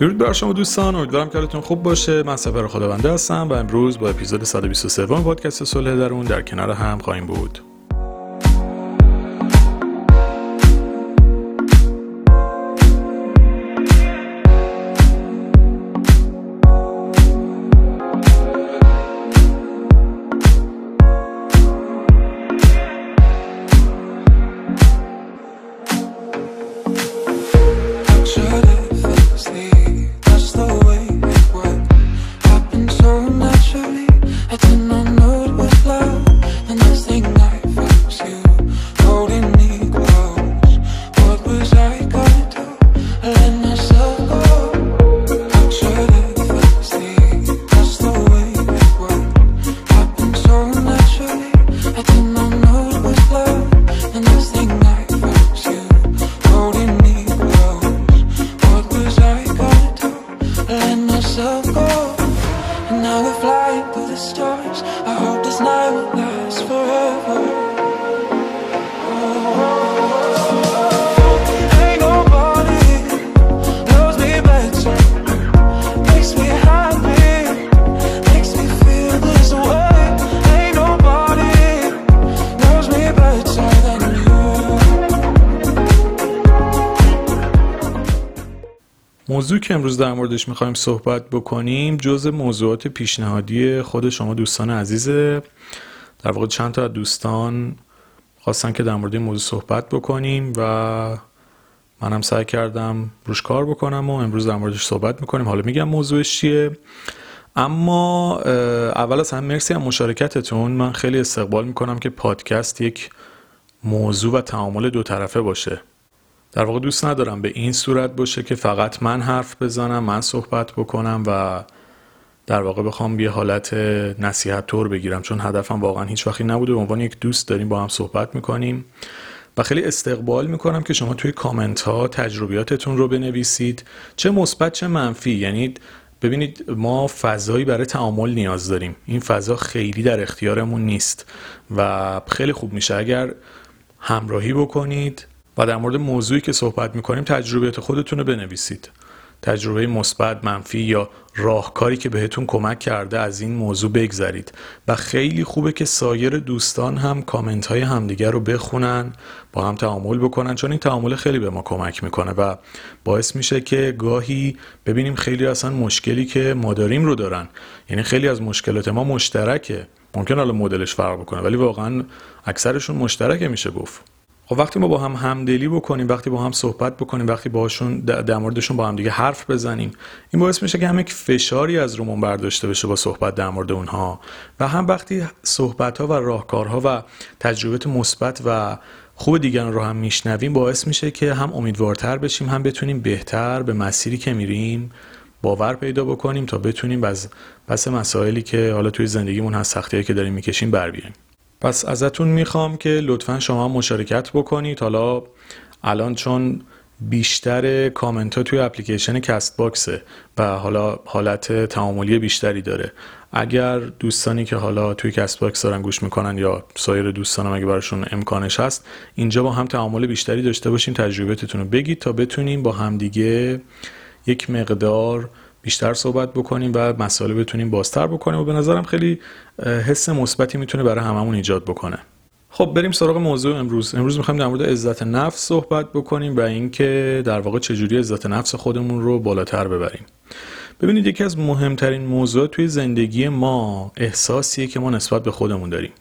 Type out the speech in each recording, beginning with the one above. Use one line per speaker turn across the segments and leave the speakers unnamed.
درود بر شما دوستان امیدوارم که حالتون خوب باشه. من سفر خداونده هستم و امروز با اپیزود 123 پادکست صلح درون در کنار هم خواهیم بود. Now we're flying through the stars. موضوع که امروز در موردش می‌خوایم صحبت بکنیم جز موضوعات پیشنهادی خود شما دوستان عزیزه در واقع چند تا دوستان خواستن که در مورد این موضوع صحبت بکنیم و منم سعی کردم روش کار بکنم و امروز در موردش صحبت می‌کنیم. حالا میگم موضوعش چیه؟ اما اول از همه مرسی هم مشارکتتون. من خیلی استقبال می‌کنم که پادکست یک موضوع و تعامل دو طرفه باشه. در واقع دوست ندارم به این صورت باشه که فقط من حرف بزنم من صحبت بکنم و در واقع بخوام یه حالت نصیحت طور بگیرم. چون هدفم واقعا هیچ وقتی نبوده. به عنوان یک دوست داریم با هم صحبت می‌کنیم و خیلی استقبال می‌کنم که شما توی کامنت ها تجربیاتتون رو بنویسید. چه مثبت چه منفی. یعنی ببینید ما فضایی برای تعامل نیاز داریم. این فضا خیلی در اختیارمون نیست و خیلی خوب میشه. اگر همراهی بکنید و در مورد موضوعی که صحبت می‌کنیم تجربیات خودتون رو بنویسید. تجربه مثبت منفی یا راهکاری که بهتون کمک کرده از این موضوع بگذرید و خیلی خوبه که سایر دوستان هم کامنت های همدیگر رو بخونن با هم تعامل بکنن چون این تعامل خیلی به ما کمک می‌کنه و باعث میشه که گاهی ببینیم خیلی اصلا مشکلی که ما داریم رو دارن. یعنی خیلی از مشکلات ما مشترکه. ممکن حالا مدلش فرق بکنه ولی واقعا اکثرشون مشترکه میشه گفت. خب وقتی ما با هم همدلی بکنیم وقتی با هم صحبت بکنیم وقتی باهاشون در موردشون با هم دیگه حرف بزنیم این باعث میشه که هم یک فشاری از رومون برداشته بشه با صحبت در مورد اونها. و هم وقتی صحبت ها و راهکارها و تجربه مثبت و خوب دیگران رو هم میشنویم باعث میشه که هم امیدوارتر بشیم هم بتونیم بهتر به مسیری که میریم باور پیدا بکنیم تا بتونیم از پس مسائلی که حالا توی زندگیمون هست سختیایی که داریم می‌کشیم بر بیایم پس ازتون می‌خوام که لطفا شما مشارکت بکنید. حالا الان چون بیشتر کامنت ها توی اپلیکیشن Castbox ه و حالا حالت تعاملی بیشتری داره. اگر دوستانی که حالا توی Castbox دارن گوش می‌کنن یا سایر دوستانم اگه براشون امکانش هست اینجا با هم تعامل بیشتری داشته باشیم. تجربتتون رو بگید تا بتونیم با همدیگه یک مقدار بیشتر صحبت بکنیم و مسائل بتونیم بازتر بکنیم و به نظرم خیلی حس مثبتی می‌تونه برای هممون ایجاد بکنه. خب بریم سراغ موضوع امروز. امروز می‌خوایم در مورد عزت نفس صحبت بکنیم و اینکه در واقع چجوری عزت نفس خودمون رو بالاتر ببریم. ببینید یکی از مهمترین موضوعات توی زندگی ما احساسیه که ما نسبت به خودمون داریم.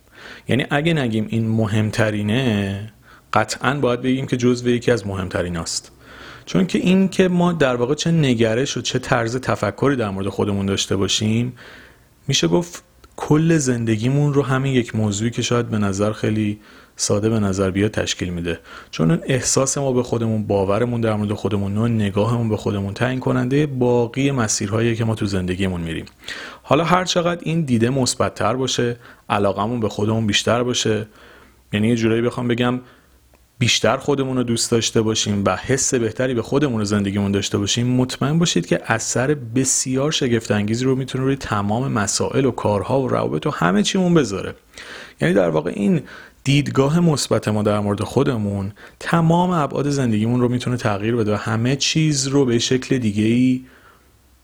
یعنی اگه نگیم این مهمترینه قطعا باید بگیم که جزو یکی از مهمترین است چون که این که ما در واقع چه نگرش و چه طرز تفکری در مورد خودمون داشته باشیم میشه گفت کل زندگیمون رو همین یک موضوعی که شاید به نظر خیلی ساده به نظر بیاد تشکیل میده. چون احساس ما به خودمون باورمون در مورد خودمون نوع نگاهمون به خودمون تعیین کننده باقی مسیرهایی که ما تو زندگیمون میریم. حالا هر چقدر این دیده مثبتتر باشه علاقمون به خودمون بیشتر باشه یعنی یه جورایی بخوام بگم بیشتر خودمون رو دوست داشته باشیم و حس بهتری به خودمون و زندگیمون داشته باشیم مطمئن باشید که اثر بسیار شگفت انگیزی رو می‌تونه روی تمام مسائل و کارها و روابط و همه چیمون بذاره. یعنی در واقع این دیدگاه مثبت ما در مورد خودمون تمام ابعاد زندگیمون رو می‌تونه تغییر بده و همه چیز رو به شکل دیگه ای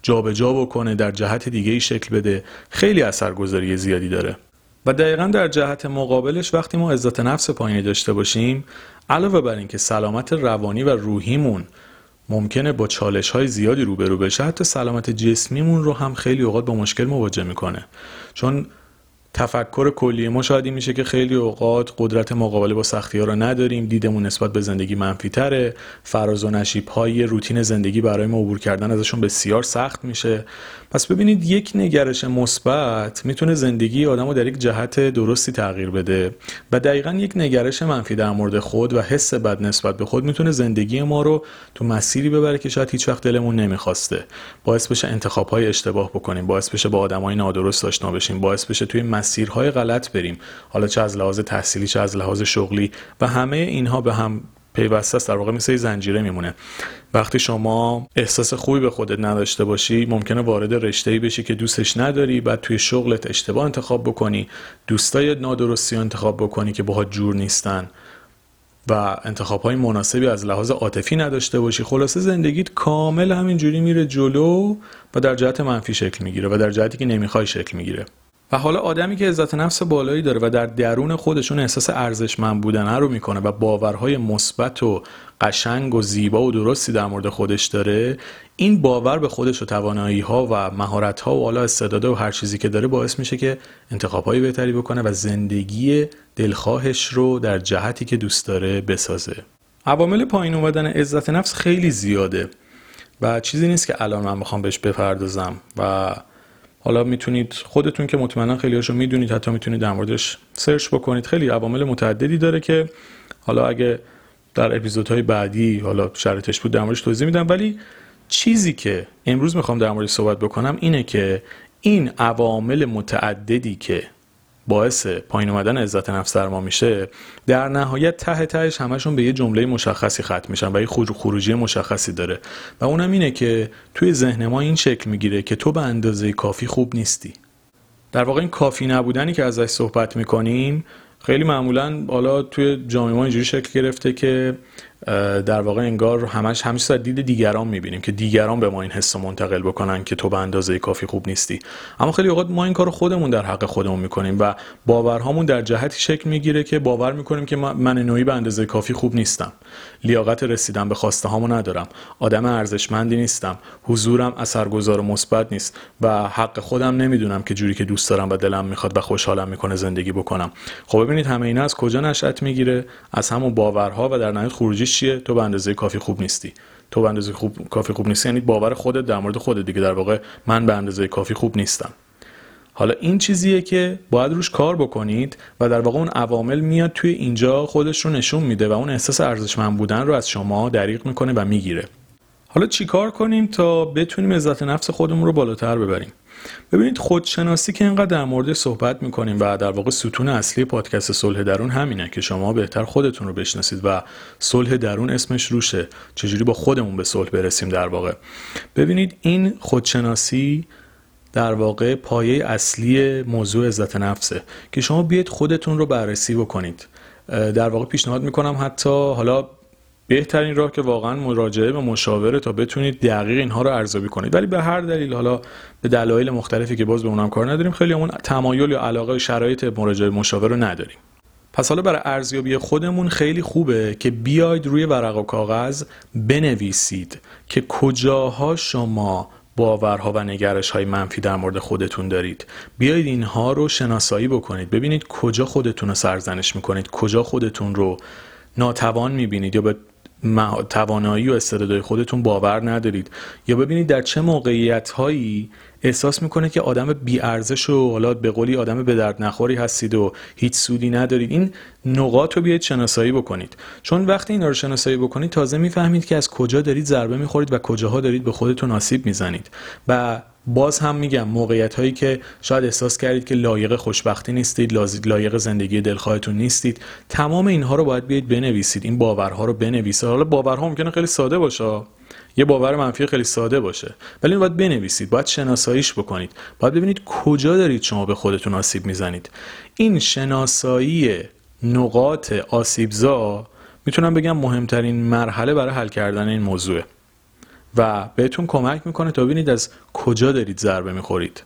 جابجا جا بکنه در جهت دیگه ای شکل بده. خیلی اثرگذاری زیادی داره. و دقیقا در جهت مقابلش وقتی ما عزت نفس پایینی داشته باشیم علاوه بر اینکه سلامت روانی و روحیمون ممکنه با چالش های زیادی روبرو بشه حتی سلامت جسمیمون رو هم خیلی اوقات با مشکل مواجه می‌کنه. چون تفکر کلی ما شاید این میشه که خیلی اوقات قدرت مقابله با سختی ها رو نداریم دیدمون نسبت به زندگی منفی تره فراز و نشیب های روتین زندگی برای ما عبور کردن ازشون بسیار سخت میشه. پس ببینید یک نگرش مثبت می‌تونه زندگی آدم رو در یک جهت درستی تغییر بده و دقیقا یک نگرش منفی در مورد خود و حس بد نسبت به خود می‌تونه زندگی ما رو تو مسیری ببره که شاید هیچ وقت دلمون نمی‌خواسته. باعث بشه انتخاب های اشتباه بکنیم باعث بشه با آدمای نادرست آشنا بشیم باعث بشه توی مسیرهای غلط بریم. حالا چه از لحاظ تحصیلی چه از لحاظ شغلی و همه اینها به هم پیوسته است در واقع مثل زنجیره میمونه. وقتی شما احساس خوبی به خودت نداشته باشی ممکنه وارد رشته ای بشی که دوستش نداری بعد توی شغلت اشتباه انتخاب بکنی دوستای نادرستی انتخاب بکنی که باهات جور نیستن و انتخاب های مناسبی از لحاظ عاطفی نداشته باشی. خلاصه زندگیت کامل همینجوری میره جلو و در جهت منفی شکل می‌گیره و در جهتی که نمی‌خوای شکل می‌گیره. و حالا آدمی که عزت نفس بالایی داره و در درون خودشون احساس ارزشمند بودن رو می‌کنه و باورهای مثبت و قشنگ و زیبا و درستی در مورد خودش داره این باور به خودش و توانایی ها و مهارت ها و حالا استعداده و هر چیزی که داره باعث میشه که انتخاب های بهتری بکنه و زندگی دلخواهش رو در جهتی که دوست داره بسازه. عوامل پایین اومدن عزت نفس خیلی زیاده و چیزی نیست که الان من بخوام بهش بپردازم و حالا می‌تونید خودتون که مطمئنا خیلی هاشو می‌دونید حتی می‌تونید در موردش سرچ بکنید. خیلی عوامل متعددی داره که حالا اگه در اپیزودهای بعدی حالا شرطش بود در موردش توضیح میدم. ولی چیزی که امروز می‌خوام در موردش صحبت بکنم اینه که این عوامل متعددی که باعث پایین اومدن عزت نفس در ما میشه در نهایت ته تهش همشون به یه جمله مشخصی ختم میشن و یه خروجی مشخصی داره. و اونم اینه که توی ذهن ما این شکل می‌گیره که تو به اندازه کافی خوب نیستی. در واقع این کافی نبودنی که ازش صحبت می‌کنیم خیلی معمولا حالا توی جامعه ما اینجوری شکل گرفته که در واقع انگار همش همیشه دید دیگران می‌بینیم که دیگران به ما این حس منتقل بکنن که تو به اندازه کافی خوب نیستی. اما خیلی اوقات ما این کار خودمون در حق خودمون می‌کنیم و باورهامون در جهتی شکل می‌گیره که باور می‌کنیم که من نوعی به اندازه کافی خوب نیستم. لیاقت رسیدن به خواسته هامو ندارم. آدم ارزشمندی نیستم. حضورم اثرگذار و مثبت نیست و حق خودم نمی‌دونم که جوری که دوست دارم و دلم می‌خواد و خوشحالم می‌کنه زندگی بکنم. خب ببینید همه اینا از کجا نشأت می‌گیره؟ از همون باورها و در نهایت خروجی چیه؟ تو به اندازه کافی خوب نیستی. تو به اندازه خوب کافی خوب نیستی یعنی باور خودت در مورد خودت دیگه. در واقع من به اندازه کافی خوب نیستم. حالا این چیزیه که باید روش کار بکنید و در واقع اون عوامل میاد توی اینجا خودش رو نشون میده و اون احساس ارزشمند بودن رو از شما دریغ می‌کنه و می‌گیره. حالا چیکار کنیم تا بتونیم عزت نفس خودمون رو بالاتر ببریم؟ ببینید خودشناسی که اینقدر در مورد صحبت می‌کنیم و در واقع ستون اصلی پادکست صلح درون همینه که شما بهتر خودتون رو بشناسید و صلح درون اسمش روشه. چجوری با خودمون به صلح برسیم در واقع؟ ببینید این خودشناسی در واقع پایه اصلی موضوع عزت نفسه که شما بیاید خودتون رو بررسی بکنید. در واقع پیشنهاد می‌کنم حتی حالا بهترین راه که واقعا مراجعه به مشاوره تا بتونید دقیق اینها رو ارزیابی کنید. ولی به هر دلیل حالا به دلایل مختلفی که باز به اونم کار نداریم خیلی همون تمایل یا علاقه شرایط مراجعه مشاوره رو نداریم. پس حالا برای ارزیابی خودمون خیلی خوبه که بیاید روی ورق و کاغذ بنویسید که کجاها شما باورها و نگرش های منفی در مورد خودتون دارید. بیایید اینها رو شناسایی بکنید. ببینید کجا خودتون رو سرزنش می‌کنید کجا خودتون رو ناتوان می‌بینید یا به توانایی و استعدادهای خودتون باور ندارید. یا ببینید در چه موقعیت هایی احساس می‌کنه که آدم بی ارزش و حالا به قولی آدم به درد نخوری هستید و هیچ سودی ندارید. این نقاط رو بیاید شناسایی بکنید. چون وقتی اینا رو شناسایی بکنید تازه می‌فهمید که از کجا دارید ضربه می‌خورید و کجاها دارید به خودتون آسیب می‌زنید. و باز هم میگم موقعیت هایی که شاید احساس کردید که لایق خوشبختی نیستید لایق زندگی دلخواهتون نیستید تمام اینها رو باید بیاید بنویسید. این باورها رو بنویسید. حالا باورها ممکنه خیلی ساده باشه. یه باور منفی خیلی ساده باشه. ولی باید بنویسید. باید شناساییش بکنید. باید ببینید کجا دارید شما به خودتون آسیب می‌زنید. این شناسایی نقاط آسیبزا می‌تونم بگم مهمترین مرحله برای حل کردن این موضوعه. و بهتون کمک می‌کنه تا ببینید از کجا دارید ضربه می‌خورید.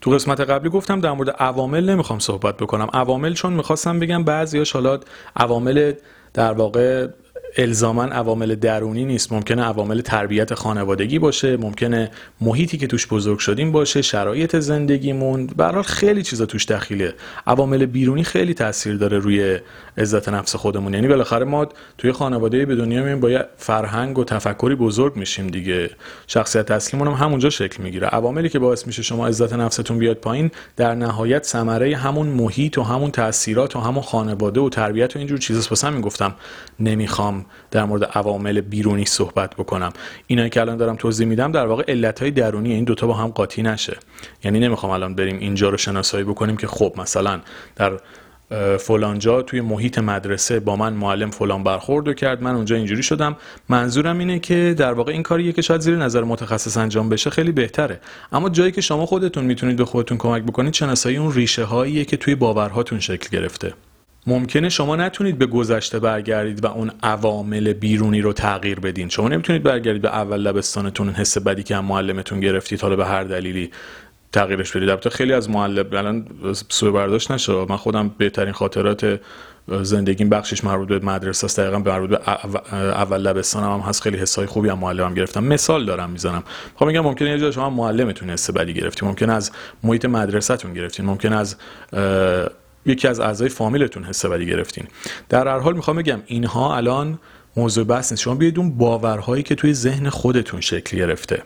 تو قسمت قبلی گفتم در مورد عوامل نمی‌خوام صحبت بکنم. عوامل چون می‌خواستم بگم بعضی حالات عوامل در واقع الزاما عوامل درونی نیست. ممکنه عوامل تربیت خانوادگی باشه ممکنه محیطی که توش بزرگ شدیم باشه شرایط زندگیمون. به خیلی چیزا توش دخیله. عوامل بیرونی خیلی تاثیر داره روی عزت نفس خودمون. یعنی بالاخره ما توی خانواده به دنیا میایم با فرهنگ و تفکری بزرگ میشیم دیگه. شخصیت اصلیمون هم همونجا شکل می‌گیره. عواملی که باعث میشه شما عزت نفستون بیاد پایین در نهایت ثمره همون محیط و همون تاثیرات و همون خانواده و تربیت و اینجور چیزاست. واسه می‌گفتم نمی‌خوام در مورد عوامل بیرونی صحبت بکنم. اینایی که الان دارم توضیح میدم در واقع علتهای درونی این دوتا با هم قاطی نشه. یعنی نمی‌خوام الان بریم اینجا رو شناسایی بکنیم که خب مثلا در فلانجا توی محیط مدرسه با من معلم فلان برخورد کرد من اونجا اینجوری شدم. منظورم اینه که در واقع این کاریه که شاید زیر نظر متخصص انجام بشه خیلی بهتره. اما جایی که شما خودتون می‌تونید به خودتون کمک بکنید شناسایی اون ریشه هاییه که توی باورهاتون شکل گرفته. ممکنه شما نتونید به گذشته برگردید و اون عوامل بیرونی رو تغییر بدین. شما نمی‌تونید برگردید به اول لبستانتون حس بدی که هم معلمتون گرفتید حالا به هر دلیلی تغییرش بدید. البته خیلی از معلم الان سوء برداشت نشه. من خودم بهترین خاطرات زندگیم بخشش مربوط به مدرسه است. دقیقا مربوط به اول لبستانم هم هست. خیلی حسای خوبی هم معلمم گرفتم. مثال دارم می‌زنم. خب میگم ممکنه یه جا شما معلمتون حس بدی گرفتی ممکن از محیط مدرسهتون گرفتین ممکن از یکی از اعضای فامیلتون حس بدی گرفتین. در هر حال می‌خوام بگم اینها الان موضوع بحث نیست. شما بیاید اون باورهایی که توی ذهن خودتون شکل گرفته.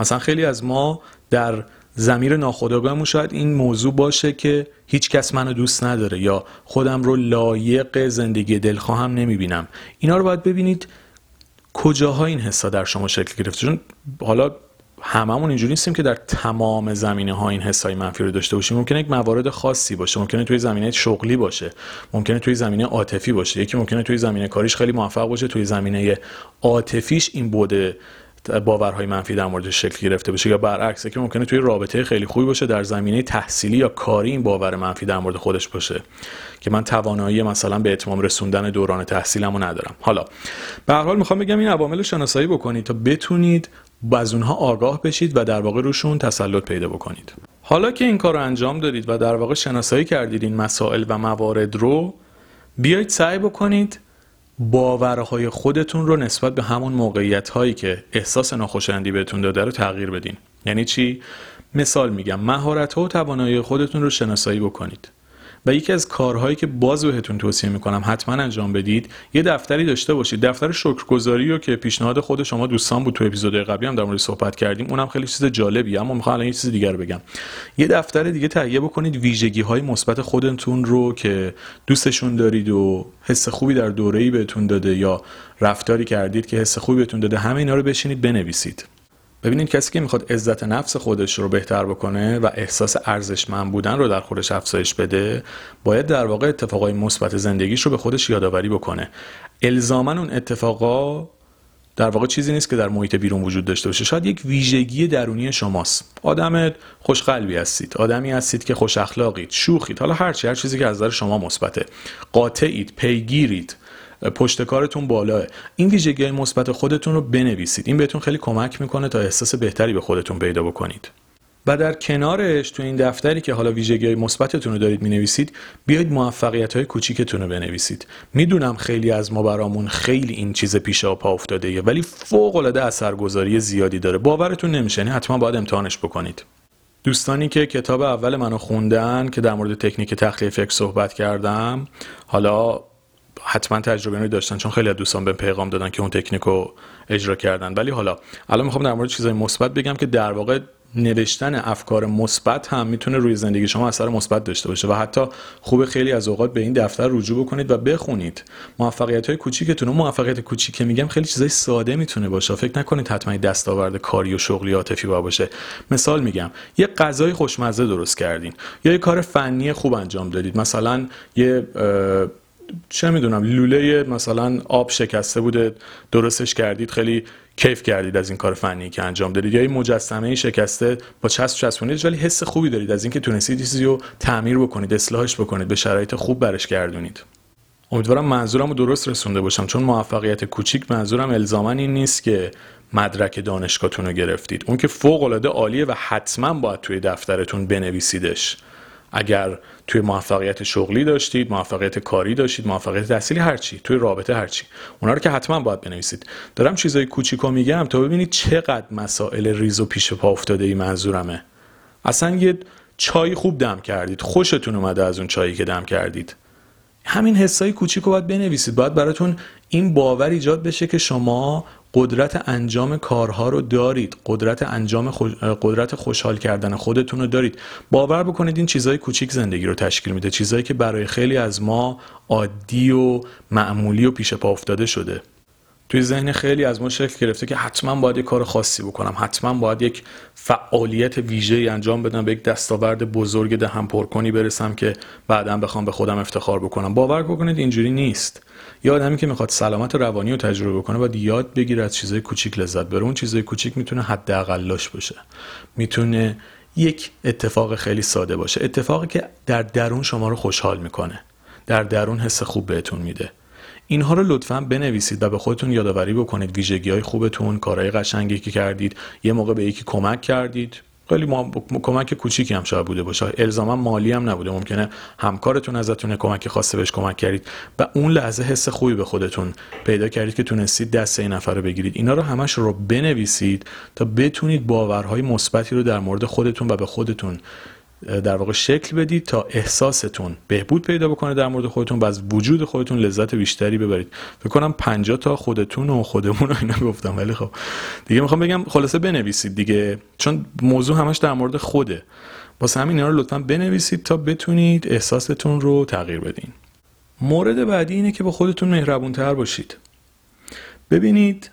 مثلا خیلی از ما در زمیر ناخودآگاهمون شاید این موضوع باشه که هیچ کس منو دوست نداره یا خودم رو لایق زندگی دلخواهم نمی‌بینم. اینا رو باید ببینید کجاها این حسا در شما شکل گرفته. چون حالا هممون اینجوری نیستیم که در تمام زمینه ها این حسای منفی رو داشته باشیم. ممکنه یک موارد خاصی باشه. ممکنه توی زمینه شغلی باشه. ممکنه توی زمینه عاطفی باشه. یکی ممکنه توی زمینه کاریش خیلی موفق باشه. توی زمینه عاطفیش این بوده باورهای منفی در موردش شکل گرفته باشه. یا برعکس که ممکنه توی رابطه خیلی خوبی باشه در زمینه تحصیلی یا کاری این باور منفی در مورد خودش باشه. که من توانایی مثلا به اتمام رسوندن دوران تحصیلمو ندارم. حالا به هر حال می‌خوام بگم این عوامل شناسایی بکنید تا بتونید از اونها آگاه بشید و در واقع روشون تسلط پیدا بکنید. حالا که این کار رو انجام دادید و در واقع شناسایی کردید این مسائل و موارد رو بیایید سعی بکنید باورهای خودتون رو نسبت به همون موقعیت هایی که احساس ناخوشایندی بهتون داده رو تغییر بدین. یعنی چی؟ مثال میگم مهارت ها و توانایی خودتون رو شناسایی بکنید. و یکی از کارهایی که باز بهتون توصیه می‌کنم حتما انجام بدید یه دفتری داشته باشید. دفتر شکرگزاری رو که پیشنهاد خود شما دوستان بود تو اپیزود قبلی هم در مورد صحبت کردیم اونم خیلی چیز جالبیه اما می‌خوام الان یه چیز دیگر بگم. یه دفتر دیگه تهیه بکنید ویژگی های مثبت خودتون رو که دوستشون دارید و حس خوبی در دوره‌ای بهتون داده یا رفتاری کردید که حس خوبی بهتون داده همه اینا رو بشینید بنویسید. ببینید کسی که می‌خواد عزت نفس خودش رو بهتر بکنه و احساس ارزشمند بودن رو در خودش افزایش بده باید در واقع اتفاقای مثبت زندگیش رو به خودش یادآوری بکنه. الزاما اون اتفاقا در واقع چیزی نیست که در محیط بیرون وجود داشته باشه. شاید یک ویژگی درونی شماست. آدم خوشقلبی هستید. آدمی هستید که خوش اخلاقید. شوخید. حالا هر هر چیزی که از نظر شما مثبته. قاطعید پیگیرید. پشت کارتون بالاه این ویژگی مثبت خودتون رو بنویسید. این بهتون خیلی کمک می‌کنه تا احساس بهتری به خودتون پیدا بکنید. و در کنارش تو این دفتری که حالا ویژگی های مثبتتون رو دارید می‌نویسید بیاید موفقیت های کوچیکتون رو بنویسید. می‌دونم خیلی از ما برامون خیلی این چیز پیش پا افتاده ولی فوق العاده اثرگذاری زیادی داره. باورتون نمیشه حتما باید امتحانش بکنید. دوستانی که کتاب اول منو خوندن که در مورد تکنیک تخلیه فکر صحبت کردم حالا حتما تجربه داشتن چون خیلی از دوستان به پیغام دادن که اون تکنیک رو اجرا کردن. ولی حالا الان می‌خوام در مورد چیزای مثبت بگم که در واقع نوشتن افکار مثبت هم می‌تونه روی زندگی شما اثر مثبت داشته باشه و حتی خوب خیلی از اوقات به این دفتر رجوع بکنید و بخونید. موفقیت های کوچیکتون و موفقیت کوچیک که میگم خیلی چیزای ساده می‌تونه باشه. فکر نکنید حتما دستاورد کاری و شغلی عاطفی باشه. مثال میگم یه غذای خوشمزه درست کردین یا یه کار فنی خوب انجام دادید. مثلا یه چه می‌دونم لوله مثلا آب شکسته بوده درستش کردید خیلی کیف کردید از این کار فنی که انجام دادید. یا این مجسمه شکسته با چسب چسبونید ولی حس خوبی دارید از اینکه تونستید چیزی رو تعمیر بکنید اصلاحش بکنید به شرایط خوب برش گردونید. امیدوارم منظورم رو درست رسونده باشم. چون موفقیت کوچیک منظورم الزاما این نیست که مدرک دانشگاهتون رو گرفتید. اون که فوق العاده عالیه و حتما باید توی دفترتون بنویسیدش. اگر توی موفقیت شغلی داشتید موفقیت کاری داشتید موفقیت تحصیلی هرچی توی رابطه هرچی اونا رو که حتما باید بنویسید. دارم چیزای کوچیکو میگم تا ببینید چقدر مسائل ریز و پیش پا افتاده ای منظورمه. اصلا یه چای خوب دم کردید. خوشتون اومده از اون چایی که دم کردید. همین حسای کوچیک رو باید بنویسید. باید براتون این باور ایجاد بشه که شما قدرت انجام کارها رو دارید. قدرت انجام قدرت خوشحال کردن خودتون رو دارید. باور بکنید این چیزهای کوچیک زندگی رو تشکیل میده. چیزهایی که برای خیلی از ما عادی و معمولی و پیش پا افتاده شده. توی ذهن خیلی از ما شکل گرفته که حتما باید یک کار خاصی بکنم. حتما باید یک فعالیت ویژه انجام بدم. به یک دستاورد بزرگ دهم پرکنی برسم که بعدا بخوام به خودم افتخار بکنم. باور بکنید اینجوری نیست. یه آدمی که می‌خواد سلامت روانی رو تجربه بکنه باید یاد بگیره از چیزای کوچیک لذت بره اون چیزای کوچیک می‌تونه حداقلاش باشه. می‌تونه یک اتفاق خیلی ساده باشه. اتفاقی که در درون شما رو خوشحال می‌کنه. در درون حس خوب بهتون میده. اینها رو لطفا بنویسید و به خودتون یادآوری بکنید. ویژگی های خوبتون کارهای قشنگی که کردید یه موقع به یکی کمک کردید. خیلی ما... کمک کوچیکی هم شاید بوده باشه. الزاما مالی هم نبوده. ممکنه همکارتون ازتون کمک خاصه بهش کمک کردید. و اون لحظه حس خوبی به خودتون پیدا کردید که تونستید دست این نفر رو بگیرید. اینا رو همش رو بنویسید تا بتونید باورهای مثبتی رو در مورد خودتون و به خودتون در واقع شکل بدید تا احساستون بهبود پیدا بکنه در مورد خودتون و از وجود خودتون لذت بیشتری ببرید. فکر کنم 50 تا خودتون و خودمون اینا گفتم ولی خب دیگه می‌خوام بگم خلاصه بنویسید دیگه چون موضوع همش در مورد خوده. واسه همین اینا رو لطفا بنویسید تا بتونید احساستون رو تغییر بدین. مورد بعدی اینه که با خودتون مهربون تر باشید. ببینید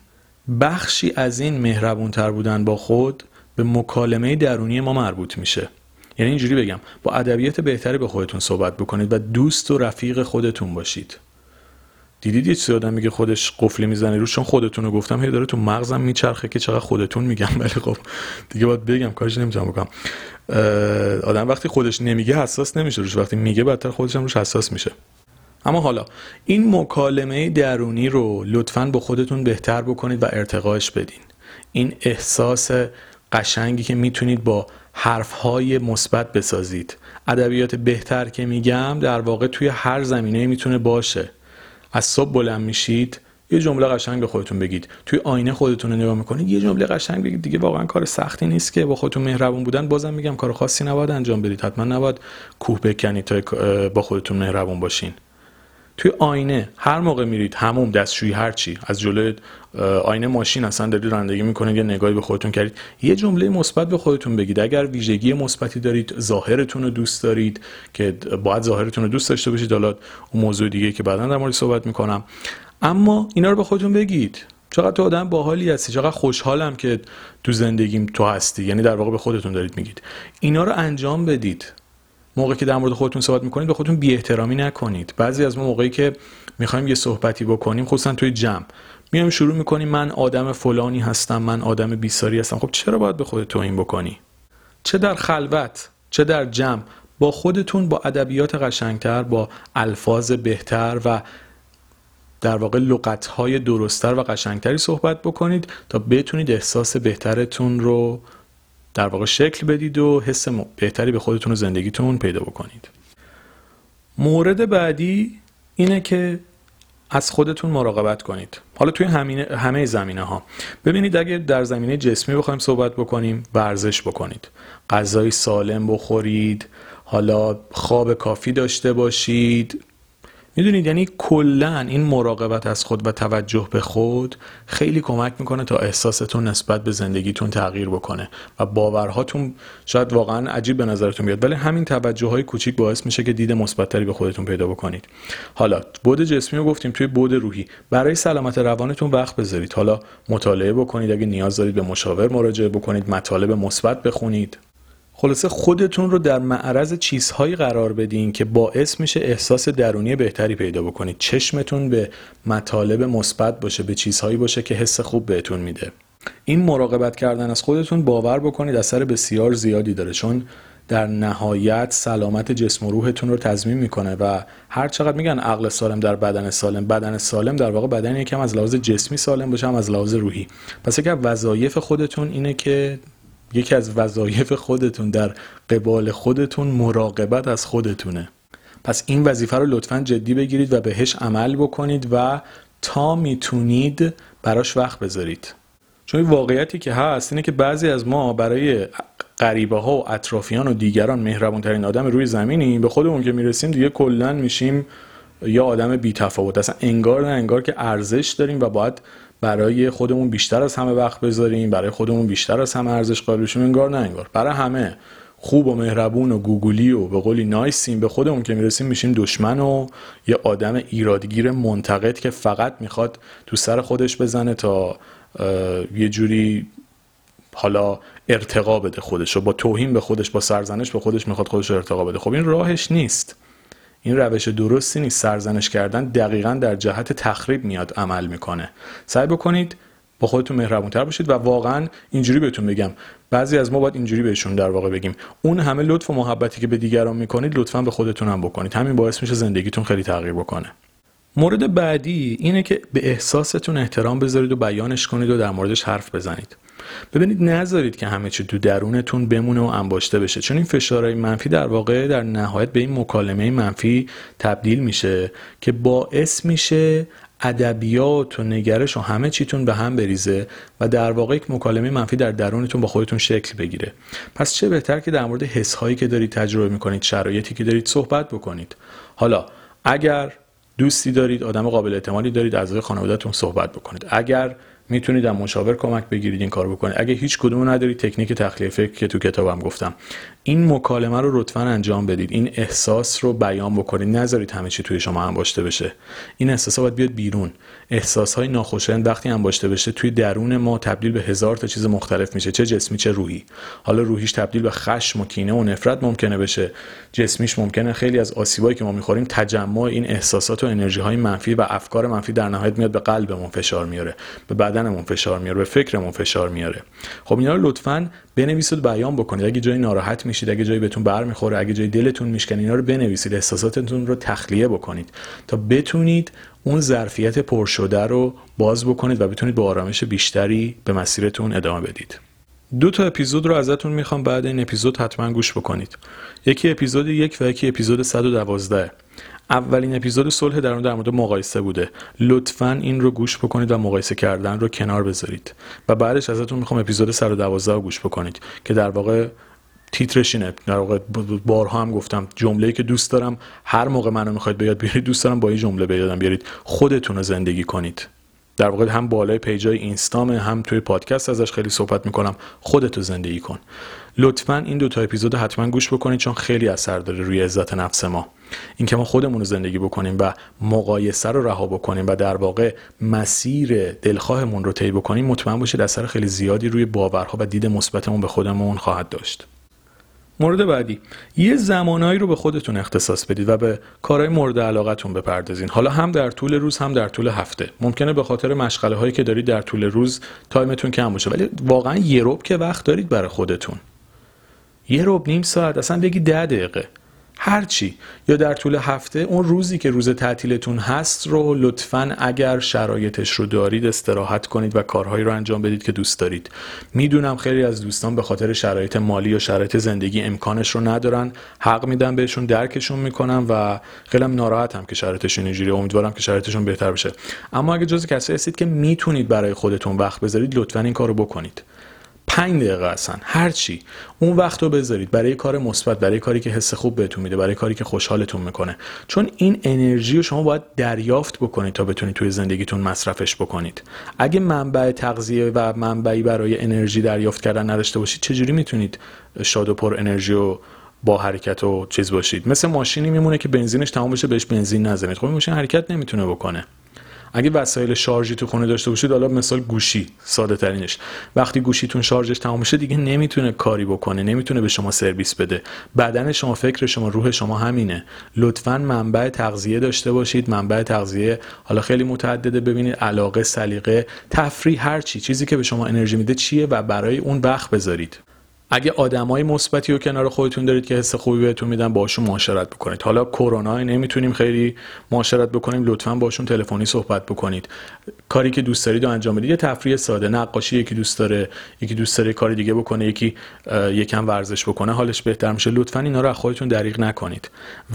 بخشی از این مهربون تر بودن با خود به مکالمه درونی ما مربوط میشه. یعنی اینجوری بگم با ادبیات بهتری به خودتون صحبت بکنید و دوست و رفیق خودتون باشید. دیدید یه آدم میگه خودش قفلی می‌زنه روش؟ چون خودتون رو گفتم هی داره تو مغزم میچرخه که چقدر خودتون میگم. ولی خب دیگه باید بگم کارش نمی‌تونم بکنم آدم وقتی خودش نمیگه حساس نمیشه روش. وقتی میگه بدتر خودش هم روش حساس میشه. اما حالا این مکالمه درونی رو لطفا با خودتون بهتر بکنید و ارتقاش بدین. این احساس قشنگی که می‌تونید با حرفهای مثبت بسازید. ادبیات بهتر که میگم در واقع توی هر زمینه می‌تونه باشه. از صبح بلند میشید یه جمله قشنگ به خودتون بگید. توی آینه خودتون رو نگاه می‌کنید یه جمله قشنگ بگید. دیگه واقعا کار سختی نیست که با خودتون مهربون بودن. بازم میگم کار خاصی نباید انجام بدید. حتما نباید کوه بکنید تا با خودتون مهربون باشین. توی آینه هر موقع میرید هموم دستشویی هر چی از جلوی آینه ماشین اصلا دارید رانندگی می‌کنید یه نگاهی به خودتون کردید. یه جمله مثبت به خودتون بگید. اگر ویژگی مثبتی دارید ظاهرتون رو دوست دارید که باید ظاهرتون رو دوست داشته باشید. حالا اون موضوع دیگه که بعدا در مورد صحبت می‌کنم. اما اینا رو به خودتون بگید. چقدر تو آدم باحالی هستی چقدر خوشحالم که تو زندگیم تو هستی. یعنی در واقع به خودتون دارید میگید. اینا رو انجام بدید. موقعی که در مورد خودتون صحبت می‌کنید به خودتون بی احترامی نکنید. بعضی از ما موقعی که می‌خوایم یه صحبتی بکنیم خصوصا توی جمع میایم شروع می‌کنیم من آدم فلانی هستم من آدم بیساری هستم. خب چرا باید به خودت توهین بکنی؟ چه در خلوت چه در جمع با خودتون با ادبیات قشنگتر با الفاظ بهتر و در واقع لغتهای درستتر و قشنگتری صحبت بکنید تا بتونید احساس بهترتون رو در واقع شکل بدید و حس بهتری به خودتون و زندگیتون پیدا بکنید. مورد بعدی اینه که از خودتون مراقبت کنید. حالا توی همه زمینه ها ببینید اگه در زمینه جسمی بخوایم صحبت بکنیم ورزش بکنید. غذای سالم بخورید حالا خواب کافی داشته باشید می‌دونید یعنی کلا این مراقبت از خود و توجه به خود خیلی کمک می‌کنه تا احساستون نسبت به زندگیتون تغییر بکنه و باورهاتون شاید واقعا عجیب به نظرتون بیاد. ولی همین توجه های کوچیک باعث میشه که دید مثبتتری به خودتون پیدا بکنید. حالا بود جسمی رو گفتیم توی بود روحی. برای سلامت روانتون وقت بذارید. حالا مطالعه بکنید. اگه نیاز دارید به مشاور مراجعه بکنید. مطالب مثبت بخونید. خلاصه خودتون رو در معرض چیزهایی قرار بدین که باعث میشه احساس درونی بهتری پیدا بکنید. چشمتون به مطالب مثبت باشه به چیزهایی باشه که حس خوب بهتون میده. این مراقبت کردن از خودتون باور بکنید اثر بسیار زیادی داره چون در نهایت سلامت جسم و روحتون رو تضمین می‌کنه و هر چقدر میگن عقل سالم در بدن سالم بدن سالم در واقع بدن یکم از لحاظ جسمی سالم باشه هم از لحاظ روحی. پس یکی وظایف خودتون اینه که یکی از وظایف خودتون در قبال خودتون مراقبت از خودتونه. پس این وظیفه رو لطفا جدی بگیرید و بهش عمل بکنید و تا می‌تونید براش وقت بذارید. چون واقعیتی که هست اینه که بعضی از ما برای غریبه ها و اطرافیان و دیگران مهربون ترین آدم روی زمینیم به خودمون که می‌رسیم دیگه کلا میشیم یا آدم بی تفاوت اصلا انگار نه انگار که ارزش داریم و باید برای خودمون بیشتر از همه وقت بذاریم برای خودمون بیشتر از همه ارزش قائل بشیم انگار نه انگار. برای همه. خوب و مهربون و گوگلی و به قولی نایسیم به خودمون که می‌رسیم میشیم دشمن و یه آدم ایرادگیر منتقد که فقط می‌خواد تو سر خودش بزنه تا یه جوری حالا ارتقا بده خودش و با توهین به خودش با سرزنش به خودش می‌خواد خودش ارتقا بده. خب این راهش نیست. این روش درستی نیست. سرزنش کردن دقیقا در جهت تخریب میاد عمل می‌کنه. سعی بکنید با خودتون مهربونتر باشید و واقعا اینجوری بهتون بگم. بعضی از ما باید اینجوری بهشون در واقع بگیم. اون همه لطف و محبتی که به دیگران می‌کنید لطفا به خودتون هم بکنید. همین باعث میشه زندگیتون خیلی تغییر بکنه. مورد بعدی اینه که به احساستون احترام بذارید و بیانش کنید و در موردش حرف بزنید. ببینید نذارید که همه چی تو درونتون بمونه و انباشته بشه. چون این فشارهای منفی در واقع در نهایت به این مکالمه منفی تبدیل میشه که باعث میشه ادبیات و نگرش و همه چیتون به هم بریزه و در واقع یک مکالمه منفی در درونتون با خودتون شکل بگیره. پس چه بهتر که در مورد حس هایی که دارید تجربه می‌کنید شرایطی که دارید صحبت بکنید. حالا اگر دوستی دارید آدم قابل اعتمادی دارید از خانوادهتون صحبت بکنید. اگر می‌تونید از مشاور کمک بگیرید این کار بکنید اگه هیچ کدوم ندارید تکنیک تخلیه فکر که تو کتابم گفتم. این مکالمه رو لطفا انجام بدید. این احساس رو بیان بکنید. نذارید همه چی توی شما انباشته بشه. این احساس باید بیاد بیرون. احساس های ناخوشایند وقتی انباشته بشه توی درون ما تبدیل به هزار تا چیز مختلف میشه. چه جسمی چه روحی. حالا روحیش تبدیل به خشم و کینه و نفرت ممکنه بشه. جسمیش ممکنه خیلی از آسیبایی که ما می‌خوریم تجمع این احساسات و انرژی های منفی و افکار منفی در نهایت میاد به قلبمون فشار میاره. به بدنمون فشار میاره به فکرمون فشار میاره. خب اینا رو لطفا بنویسید بیان بکنید. اگه جایی ناراحت میشید اگه جایی بهتون برمیخوره اگه جایی دلتون میشکنه اینا رو بنویسید. احساساتتون رو تخلیه بکنید تا بتونید اون ظرفیت پر شده رو باز بکنید و بتونید با آرامش بیشتری به مسیرتون ادامه بدید. دو تا اپیزود رو ازتون می‌خوام. بعد این اپیزود حتما گوش بکنید. یکی اپیزود یک و یکی اپیزود 112 اولین اپیزود صلح در در مورد مقایسه بوده. لطفا این رو گوش بکنید و مقایسه کردن رو کنار بذارید. و بعدش ازتون می‌خوام اپیزود 112 رو گوش بکنید که در واقع تیترش اینه. در واقع بارها هم گفتم. جمله‌ای که دوست دارم. هر موقع منو می‌خواید بیاد بیارید دوست دارم با این جمله بیادم بیارید خودتون رو زندگی کنید. در واقع هم بالای پیجای اینستام هم توی پادکست ازش خیلی صحبت می‌کنم. خودتو زندگی کن. لطفا این دو تا اپیزود حتما گوش بکنید چون خیلی اثر داره روی عزت نفس ما. اینکه ما خودمون رو زندگی بکنیم و مقایسه رو رها بکنیم و در واقع مسیر دلخواهمون رو طی بکنیم مطمئن باشید اثر خیلی زیادی روی باورها و دید مثبتمون به خودمون خواهد داشت. مورد بعدی. یه زمانایی رو به خودتون اختصاص بدید و به کارهای مورد علاقتون بپردازین. حالا هم در طول روز هم در طول هفته. ممکنه به خاطر مشغله هایی که دارید در طول روز تایمتون کم باشه ولی واقعا یه روب که وقت دارید برای خودتون. یه روب نیم ساعت اصلا بگی ده دقیقه. هرچی یا در طول هفته اون روزی که روز تعطیلتون هست رو لطفا اگر شرایطش رو دارید استراحت کنید و کارهایی رو انجام بدید که دوست دارید. می‌دونم خیلی از دوستان به خاطر شرایط مالی و شرایط زندگی امکانش رو ندارن. حق میدم بهشون درکشون می‌کنم و خیلی ناراحتم که شرایطشون اینجوری امیدوارم که شرایطشون بهتر بشه. اما اگه جز کسی هستید که می‌تونید برای خودتون وقت بذارید لطفا این کارو بکنید. پنج دقیقه اصلا هر چی. اون وقت رو بذارید. برای کار مثبت برای کاری که حس خوب بهتون میده برای کاری که خوشحالتون می‌کنه. چون این انرژی رو شما باید دریافت بکنید تا بتونید توی زندگیتون مصرفش بکنید. اگه منبع تغذیه و منبعی برای انرژی دریافت کردن نداشته باشید چجوری می‌تونید شاد و پر انرژی و با حرکت و چیز باشید؟ مثل ماشینی میمونه که بنزینش تمام بشه بهش بنزین نزنید. خب ماشین حرکت نمی‌تونه بکنه. اگه وسایل شارژی تو خونه داشته باشید حالا مثال گوشی ساده ترینش. وقتی گوشیتون شارژش تمام بشه دیگه نمی‌تونه کاری بکنه نمی‌تونه به شما سرویس بده. بدن شما فکر شما روح شما همینه. لطفا منبع تغذیه داشته باشید. منبع تغذیه حالا خیلی متعدده ببینید علاقه سلیقه تفریح هر چی. چیزی که به شما انرژی میده چیه و برای اون وقت بذارید. اگه آدمای مثبتی و کنار خودتون دارید که حس خوبی بهتون میدن باشون معاشرت بکنید. حالا کرونا نمی‌تونیم خیلی معاشرت بکنیم لطفا باشون تلفنی صحبت بکنید. کاری که دوست دارید و انجام بدید یه تفریح ساده. نقاشی یکی دوست داره یکی دوست داره کاری دیگه بکنه یکی یکم ورزش بکنه حالش بهتر میشه. لطفا اینا رو از خودتون دریغ نکنید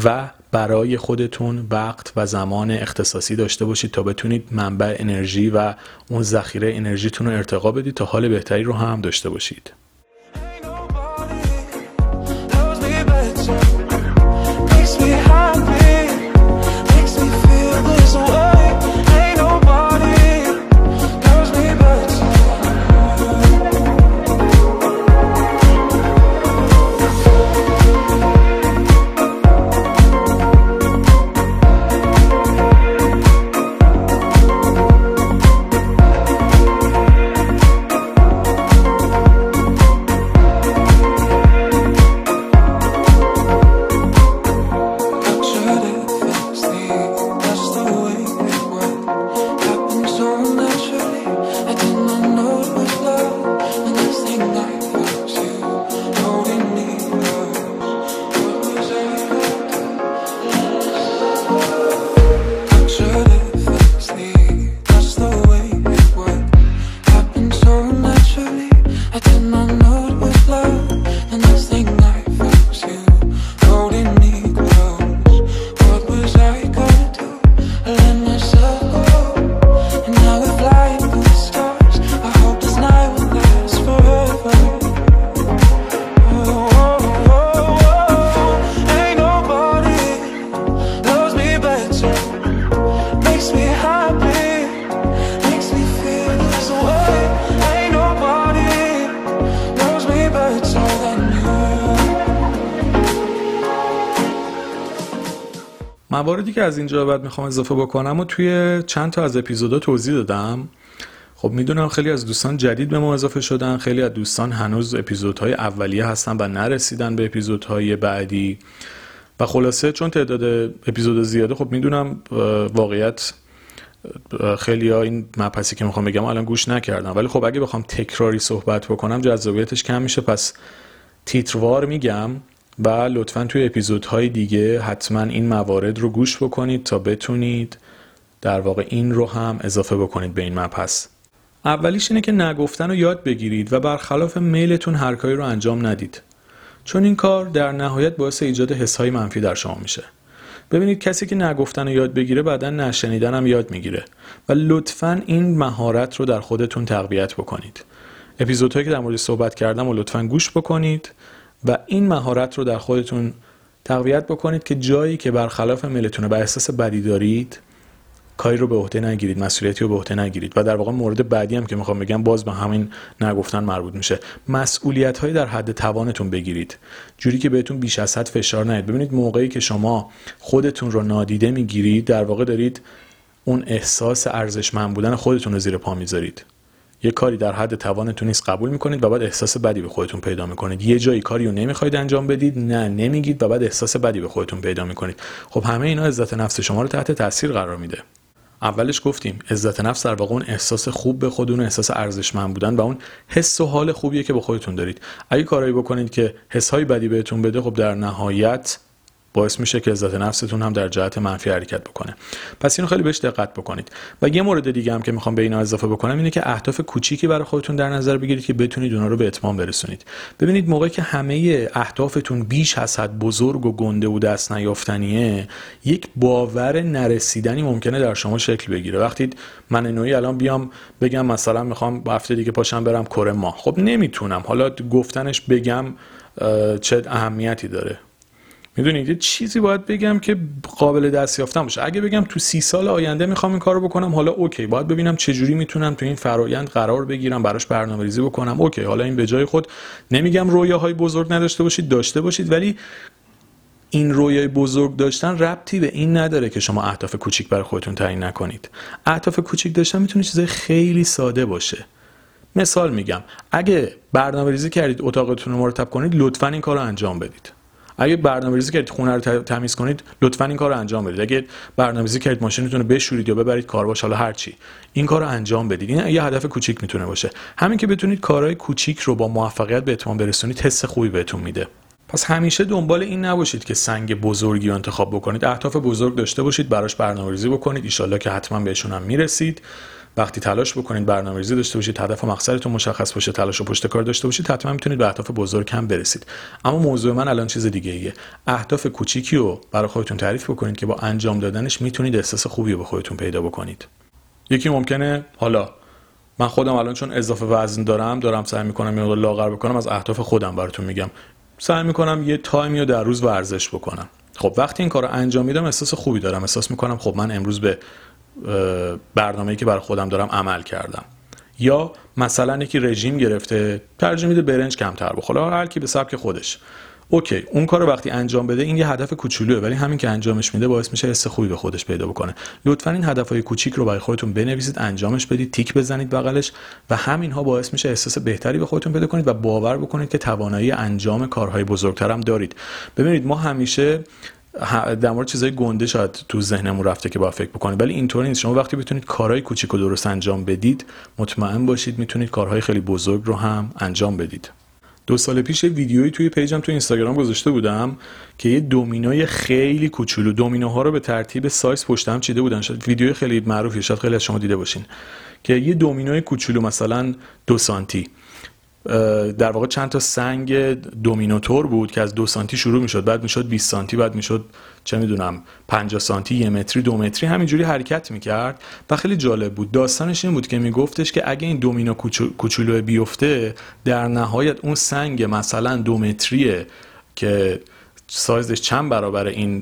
و برای خودتون وقت و زمان اختصاصی داشته باشید تا بتونید منبع انرژی و اون ذخیره انرژیتون رو ارتقا بدید تا حال بهتری رو هم داشته باشید. مواردی که از اینجا بعد می‌خوام اضافه بکنم و توی چند تا از اپیزودا توضیح دادم. خب می‌دونم خیلی از دوستان جدید به ما اضافه شدن خیلی از دوستان هنوز اپیزودهای اولیه هستن و نرسیدن به اپیزودهای بعدی. و خلاصه چون تعداد اپیزود زیاده خب می‌دونم واقعیت خیلی ها این مپسی که می‌خوام بگم الان گوش نکردم ولی خب اگه بخوام تکراری صحبت بکنم جذابیتش کم میشه. پس تیتروار میگم. و لطفا توی اپیزودهای دیگه حتما این موارد رو گوش بکنید تا بتونید در واقع این رو هم اضافه بکنید به این مبحث. اولیش اینه که نگفتن رو یاد بگیرید و برخلاف میلتون هر کاری رو انجام ندید. چون این کار در نهایت باعث ایجاد حسهای منفی در شما میشه. ببینید کسی که نگفتن رو یاد بگیره بعدا نشنیدن هم یاد می‌گیره و لطفا این مهارت رو در خودتون تقویت بکنید. اپیزودهایی که در مورد صحبت کردم و لطفا گوش بکنید. و این مهارت رو در خودتون تقویت بکنید که جایی که برخلاف میلتونه و احساس بدی دارید کاری رو به عهده نگیرید مسئولیتی رو به عهده نگیرید. و در واقع مورد بعدی هم که می‌خوام بگم باز به همین نگفتن مربوط میشه. مسئولیت هایی در حد توانتون بگیرید. جوری که بهتون بیش از حد فشار نیاد. ببینید موقعی که شما خودتون رو نادیده می‌گیرید در واقع دارید اون احساس ارزشمند بودن خودتون رو زیر پا می‌ذارید. یه کاری در حد توانتون نیست قبول می‌کنید و بعد احساس بدی به خودتون پیدا می‌کنید. یه جایی کاری رو نمی‌خواید انجام بدید نه نمیگید و بعد احساس بدی به خودتون پیدا می‌کنید. خب همه اینا عزت نفس شما رو تحت تاثیر قرار میده. اولش گفتیم عزت نفس در واقع اون احساس خوب به خودتون احساس ارزشمند بودن و اون حس و حال خوبیه که به خودتون دارید. اگه کارایی بکنید که حسهای بدی بهتون بده خب در نهایت باعث میشه که عزت نفستون هم در جهت منفی حرکت بکنه. پس اینو خیلی بهش دقت بکنید. و یه مورد دیگه هم که می‌خوام به اینا اضافه بکنم اینه که اهداف کوچیکی برای خودتون در نظر بگیرید که بتونید اونها رو به اتمام برسونید. ببینید موقعی که همه اهدافتون بیش از حد بزرگ و گنده و دست نیافتنیه یک باور نرسیدنی ممکنه در شما شکل بگیره. وقتی من نوعی الان بیام بگم مثلا می‌خوام هفته دیگه پاشم برم کره ماه. خب نمی‌تونم. حالا گفتنش بگم چه اهمیتی داره؟ می‌دونید یه چیزی باید بگم که قابل دستیافتن باشه. اگه بگم تو سی سال آینده می‌خوام این کارو بکنم حالا okay. باید ببینم چه جوری می‌تونم تو این فرایند قرار بگیرم براش برنامه ریزی بکنم. okay حالا این به جای خود نمیگم رویاهای بزرگ نداشته باشید داشته باشید ولی این رویای بزرگ داشتن ربطی به این نداره که شما اهداف کوچیک برای خودتون تعیین نکنید. اهداف کوچیک داشتن می‌تونه چیزای خیلی ساده باشه. مثال میگم اگه برنامه ریزی کردید اتاقتون رو مرتب کنید لطفا این کار رو انجام بدید. اگه برنامه‌ریزی کردید خونه رو تمیز کنید لطفا این کار رو انجام بدید. اگه برنامه‌ریزی کردید ماشینتون رو بشورید یا ببرید کارواش حالا هر چی. این کار رو انجام بدید. این یه هدف کوچیک می‌تونه باشه. همین که بتونید کارهای کوچیک رو با موفقیت به اتمام برسونید حس خوبی بهتون میده. پس همیشه دنبال این نباشید که سنگ بزرگی رو انتخاب بکنید. اهداف بزرگ داشته باشید براش برنامه‌ریزی بکنید. ایشالله که حتما بهشون هم می‌رسید. وقتی تلاش بکنید برنامه‌ریزی داشته باشید هدف و مقصدتون مشخص باشه تلاش و پشت کار داشته باشید حتما می‌تونید به اهداف بزرگ هم برسید. اما موضوع من الان چیز دیگه ایه. اهداف کوچیکی رو برای خودتون تعریف بکنید که با انجام دادنش می‌تونید احساس خوبی به خودتون پیدا بکنید. یکی ممکنه حالا من خودم الان چون اضافه وزن دارم دارم سعی می‌کنم یه لاغر بکنم از اهداف خودم براتون میگم. سعی می‌کنم یه تایمی رو در روز ورزش بکنم. خب وقتی این کار رو انجام میدم احساس خوبی دارم. احساس می‌کنم خب من امروز به برنامه‌ای که برای خودم دارم عمل کردم. یا مثلا یکی رژیم گرفته ترجیح میده برنج کمتر بخوره. هر کی به سبک خودش. اوکی اون کار وقتی انجام بده این یه هدف کوچولوه ولی همین که انجامش میده باعث میشه حس خوبی به خودش پیدا بکنه. لطفا این هدفهای کوچیک رو برای خودتون بنویسید انجامش بدید تیک بزنید بغلش و همینها باعث میشه احساس بهتری به خودتون پیدا کنید و باور بکنید که توانایی انجام کارهای بزرگتر هم دارید. ببینید ما همیشه در مورد چیزای گنده شاید تو ذهنمون رفته که با فکر بکنید ولی اینطوری نیست. شما وقتی بتونید کارهای کوچیک و درست انجام بدید مطمئن باشید می‌تونید کارهای خیلی بزرگ رو هم انجام بدید. دو سال پیش ویدیویی توی پیجم تو اینستاگرام گذاشته بودم که یه دومینوی خیلی کوچولو دومینوها رو به ترتیب سایز پشتم چیده بودن. شاید ویدیوی خیلی معروفی شاید خیلی از شما دیده باشین. که یه دومینوی کوچولو مثلا دو سانتی. در واقع چند تا سنگ دومینوتور بود که از دو سانتی شروع می‌شد. بعد می‌شد 20 سانتی بعد می‌شد چه می‌دونم 50 سانتی یه متری دو متری همینجوری حرکت می‌کرد و خیلی جالب بود. داستانش این بود که میگفتش که اگه این دومینو کوچولو بیفته در نهایت اون سنگ مثلا دو متریه که سایزش چند برابر این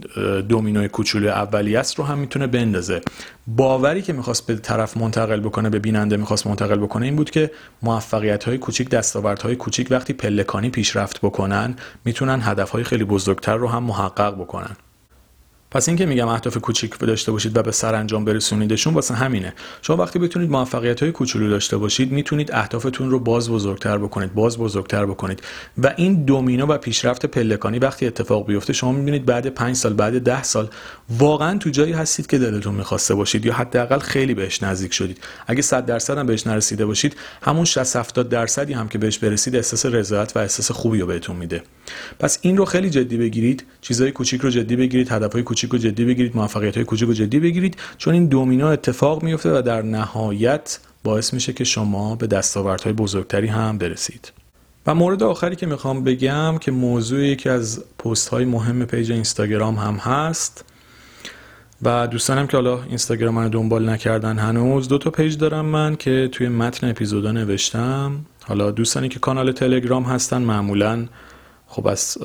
دومینوی کوچولو اولی است رو هم می‌تونه بندازه. باوری که می‌خواست به طرف منتقل بکنه به بیننده می‌خواست منتقل بکنه این بود که موفقیت های کوچیک دستاورت های کوچیک وقتی پلکانی پیشرفت بکنن می‌تونن هدف های خیلی بزرگتر رو هم محقق بکنن. پس این که میگم اهداف کوچیک داشته باشید و به سرانجام برسونیدشون واسه همینه. شما وقتی بتونید موفقیت های کوچولو داشته باشید می‌تونید اهدافتون رو باز بزرگتر بکنید باز بزرگتر بکنید. و این دومینو و پیشرفت پلکانی وقتی اتفاق بیفته شما می‌بینید بعد 5 سال بعد 10 سال واقعا تو جایی هستید که دلتون می‌خواسته باشید یا حداقل خیلی بهش نزدیک شدید. اگه 100 درصد هم بهش نرسیده باشید همون 60 70 درصدی هم که بهش برسید احساس رضایت و احساس خوبی رو بهتون میده. پس این رو خیلی جدی بگیرید چیزای کوچیک رو جدی بگیرید هدفهای کوچیک رو جدی بگیرید موفقیت های کوچیک رو جدی بگیرید چون این دومینو اتفاق میفته و در نهایت باعث میشه که شما به دستاوردهای بزرگتری هم برسید. و مورد آخری که می‌خوام بگم که موضوع یکی از پست های مهم پیج اینستاگرام هم هست. و دوستانم که حالا اینستاگرام من دنبال نکردن هنوز دو تا پیج دارم من که توی متن اپیزودا نوشتم. حالا دوستانی که کانال تلگرام هستن معمولا خب از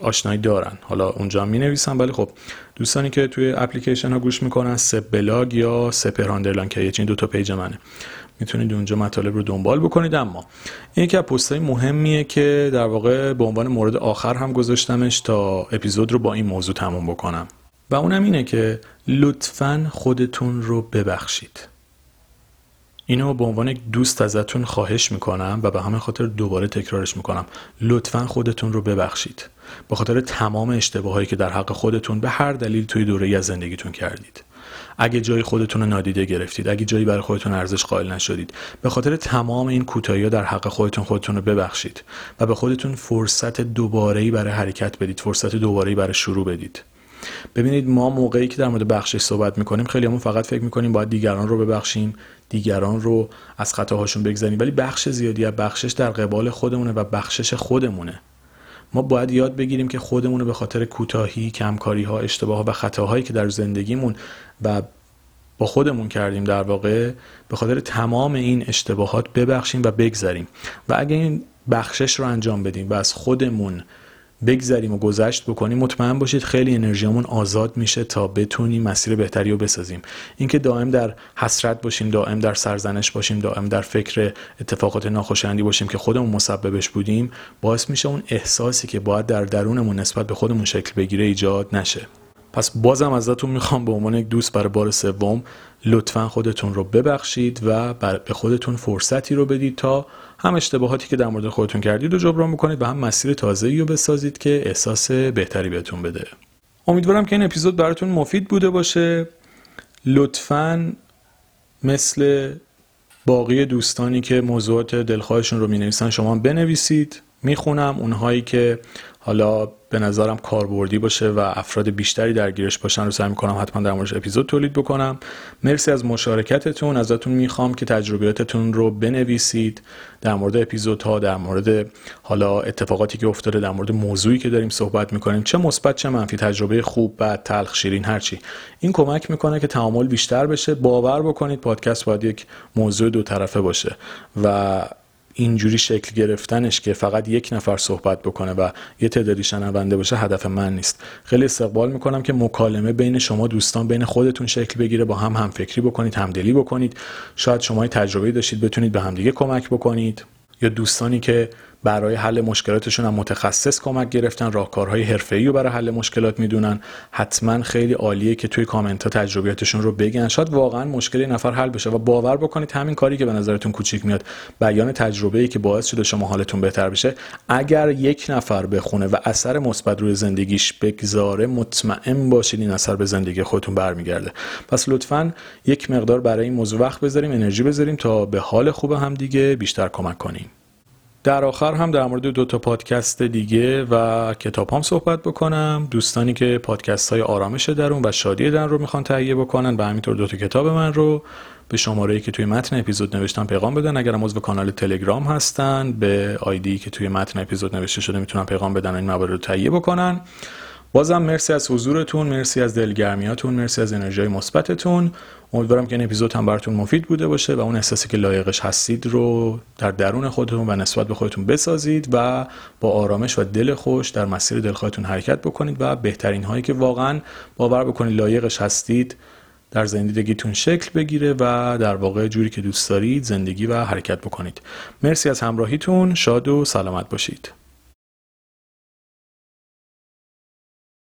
آشنایی دارن. حالا اونجا می نویسم ولی خب دوستانی که توی اپلیکیشن ها گوش می‌کنن سپ بلاگ یا سپ راندرلان که این دو تا پیج منه. می‌تونید اونجا مطالب رو دنبال بکنید. اما این که پست مهمیه که در واقع به عنوان مورد آخر هم گذاشتمش تا اپیزود رو با این موضوع تموم بکنم. و اونم اینه که لطفا خودتون رو ببخشید. اینو به عنوان دوست ازتون خواهش می‌کنم و به همه خاطر دوباره تکرارش می‌کنم. لطفا خودتون رو ببخشید. به خاطر تمام اشتباهایی که در حق خودتون به هر دلیل توی دوره از زندگیتون کردید. اگه جای خودتون رو نادیده گرفتید اگه جایی برای خودتون ارزش قائل نشدید به خاطر تمام این کوتاهی در حق خودتون خودتون رو ببخشید و به خودتون فرصت دوباره‌ای برای حرکت بدید فرصت دوباره‌ای برای شروع بدید. ببینید ما موقعی که در مورد بخشش صحبت می‌کنیم خیلی همون فقط فکر می‌کنیم باید دیگران رو ببخشیم دیگران رو از خطاهاشون بگذاریم ولی بخش زیادی از بخشش در قبال خودمونه و بخشش خودمونه. ما باید یاد بگیریم که خودمون به خاطر کوتاهی کمکاری ها اشتباه ها و خطاهایی که در زندگیمون و با خودمون کردیم در واقع به خاطر تمام این اشتباهات ببخشیم و بگذاریم و اگه این بخشش رو انجام بدیم و از خودمون بگذریم و گذشت بکنیم مطمئن باشید خیلی انرژیمون آزاد میشه تا بتونیم مسیر بهتری رو بسازیم. اینکه دائم در حسرت باشیم دائم در سرزنش باشیم دائم در فکر اتفاقات ناخوشایندی باشیم که خودمون مسببش بودیم باعث میشه اون احساسی که باید در درونمون نسبت به خودمون شکل بگیره ایجاد نشه. پس بازم ازتون می‌خوام به عنوان یک دوست برای بار سوم لطفا خودتون رو ببخشید و به خودتون فرصتی رو بدید تا هم اشتباهاتی که در مورد خودتون کردید رو جبران بکنید و هم مسیر تازه‌ای رو بسازید که احساس بهتری بهتون بده. امیدوارم که این اپیزود براتون مفید بوده باشه. لطفا مثل باقی دوستانی که موضوعات دلخواهشون رو می نویسن شما بنویسید. می‌خونم اونهایی که حالا به نظرم کاربردی باشه و افراد بیشتری درگیرش باشن رو سعی می‌کنم حتما در موردش اپیزود تولید بکنم. مرسی از مشارکتتون. ازتون می‌خوام که تجربیاتتون رو بنویسید در مورد اپیزودها در مورد حالا اتفاقاتی که افتاده در مورد موضوعی که داریم صحبت می‌کنیم چه مثبت چه منفی تجربه خوب بد تلخ شیرین هرچی این کمک می‌کنه که تعامل بیشتر بشه. باور بکنید پادکست باید یک موضوع دو طرفه باشه و اینجوری شکل گرفتنش که فقط یک نفر صحبت بکنه و یه تعدادی شنونده باشه هدف من نیست. خیلی استقبال می‌کنم که مکالمه بین شما دوستان بین خودتون شکل بگیره با هم همفکری بکنید همدلی بکنید. شاید شما تجربه داشتید بتونید به همدیگه کمک بکنید. یا دوستانی که برای حل مشکلاتشون هم متخصص کمک گرفتن راهکارهای حرفه‌ای رو برای حل مشکلات می‌دونن. حتما خیلی عالیه که توی کامنت ها تجربیاتشون رو بگن. شاید واقعا مشکل نفر حل بشه و باور بکنید همین کاری که به نظرتون کوچیک میاد بیان تجربه ای که باعث شده شما حالتون بهتر بشه. اگر یک نفر بخونه و اثر مثبت روی زندگیش بگذاره مطمئن باشید این اثر به زندگی خودتون برمیگرده. پس لطفا یک مقدار برای این موضوع وقت بذاریم انرژی بذاریم تا به حال خوب هم دیگه بیشتر کمک کنیم. در آخر هم در مورد دو تا پادکست دیگه و کتاب هم صحبت بکنم. دوستانی که پادکست های آرامش درون و شادی درون رو می‌خوان تهیه بکنن و همینطور دو تا کتاب من رو به شماره که توی متن اپیزود نوشتم پیغام بدن. اگر عضو کانال تلگرام هستن به آیدی که توی متن اپیزود نوشته شده می‌تونن پیغام بدن این موارد رو تهیه بکنن. بازم مرسی از حضورتون مرسی از دلگرمیاتون مرسی از انرژی مثبتتون. امیدوارم که این اپیزود هم براتون مفید بوده باشه و اون احساسی که لایقش هستید رو در درون خودتون و نسبت به خودتون بسازید و با آرامش و دل خوش در مسیر دلخواهتون حرکت بکنید و بهترین هایی که واقعا باور بکنید لایقش هستید در زندگیتون شکل بگیره و در واقع جوری که دوست دارید زندگی و حرکت بکنید. مرسی از همراهیتون. شاد و سلامت باشید.